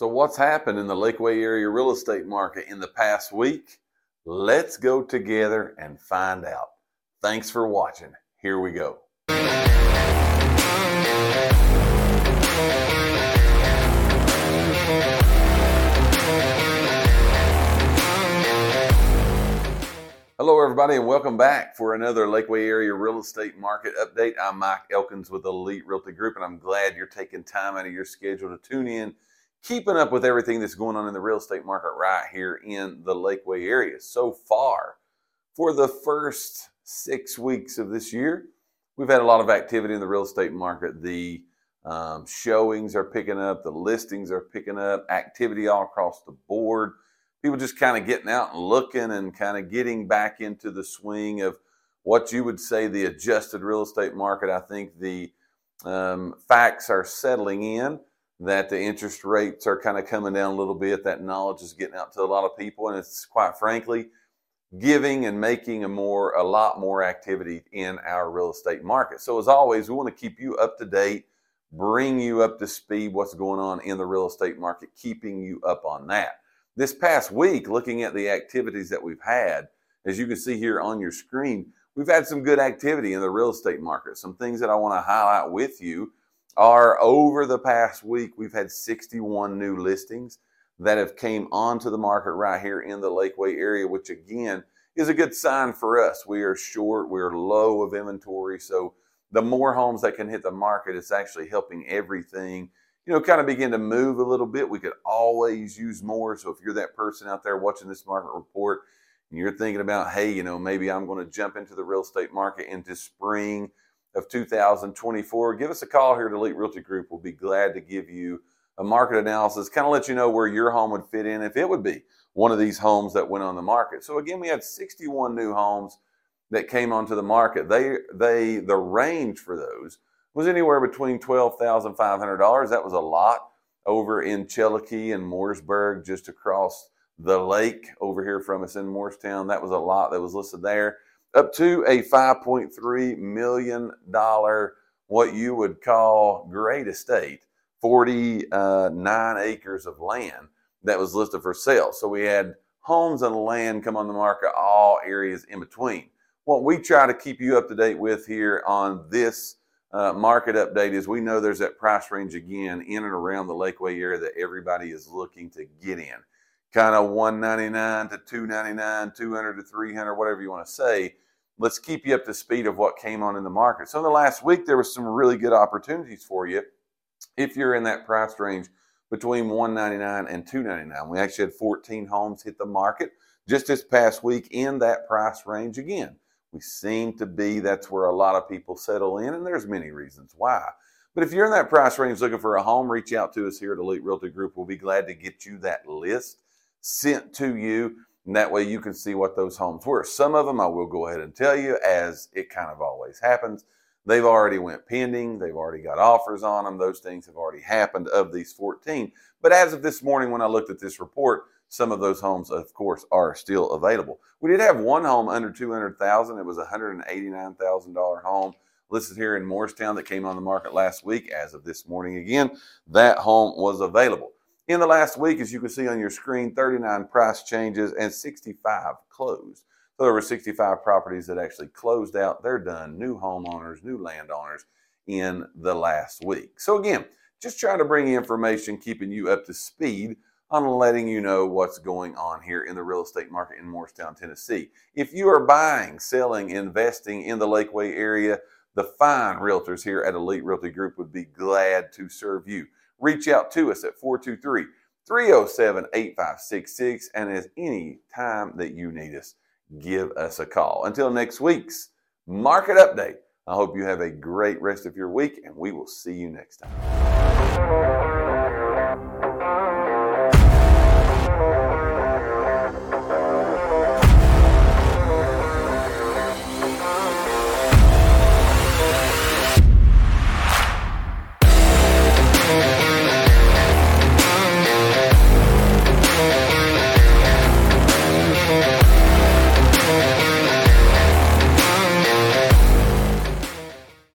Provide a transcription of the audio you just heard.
So, what's happened in the Lakeway area real estate market in the past week? Let's go together and find out. Thanks for watching. Here we go. Hello, everybody, and welcome back for another Lakeway Area Real Estate Market Update. I'm Mike Elkins with Elite Realty Group, and I'm glad you're taking time out of your schedule to tune in, keeping up with everything that's going on in the real estate market right here in the Lakeway area. So far, for the first six weeks of this year, we've had a lot of activity in the real estate market. The um, showings are picking up, the listings are picking up, activity all across the board people just kind of getting out and looking and kind of getting back into the swing of what you would say the adjusted real estate market. I think the um, facts are settling in that the interest rates are kind of coming down a little bit. That knowledge is getting out to a lot of people, and it's quite frankly giving and making a more a lot more activity in our real estate market. So as always, we want to keep you up to date, bring you up to speed what's going on in the real estate market, keeping you up on that this past week, looking at the activities that we've had, as you can see here on your screen, we've had some good activity in the real estate market. Some things that I want to highlight with you are over the past week, we've had 61 new listings that have came onto the market right here in the Lakeway area, which again is a good sign for us. We are short, we're low of inventory, so the more homes that can hit the market, it's actually helping everything you know, kind of begin to move a little bit. We could always use more. So if you're that person out there watching this market report and you're thinking about, hey, you know, maybe I'm going to jump into the real estate market into spring of 2024, give us a call here at Elite Realty Group. We'll be glad to give you a market analysis, kind of let you know where your home would fit in if it would be one of these homes that went on the market. So again, we had 61 new homes that came onto the market. They they the range for those was anywhere between $12,500. That was a lot over in Chillicothe and Mooresburg, just across the lake over here from us in Morristown. That was a lot that was listed there. Up to a $5.3 million, what you would call great estate, 49 acres of land that was listed for sale. So we had homes and land come on the market, all areas in between. What we try to keep you up to date with here on this uh, market update is we know there's that price range again in and around the Lakeway area that everybody is looking to get in. Kind of 199 to 299, 200 to 300, whatever you want to say. Let's keep you up to speed of what came on in the market. So in the last week, there was some really good opportunities for you if you're in that price range between 199 and 299. We actually had 14 homes hit the market just this past week in that price range again. We seem to be that's where a lot of people settle in, and there's many reasons why. But if you're in that price range looking for a home, reach out to us here at Elite Realty Group. We'll be glad to get you that list sent to you, and that way you can see what those homes were. Some of them I will go ahead and tell you, as it kind of always happens. They've already went pending. They've already got offers on them. Those things have already happened of these 14. But as of this morning, when I looked at this report, some of those homes, of course, are still available. We did have one home under 200,000. It was a $189,000 home listed here in Morristown that came on the market last week. As of this morning, again, that home was available. In the last week, as you can see on your screen, 39 price changes and 65 closed. So there were 65 properties that actually closed out. They're done. New homeowners, new landowners in the last week. So again, just trying to bring information, keeping you up to speed on letting you know what's going on here in the real estate market in Morristown, Tennessee. If you are buying, selling, investing in the Lakeway area, the fine realtors here at Elite Realty Group would be glad to serve you. Reach out to us at 423 307 8566, and at any time that you need us, give us a call. Until next week's market update, I hope you have a great rest of your week, and we will see you next time.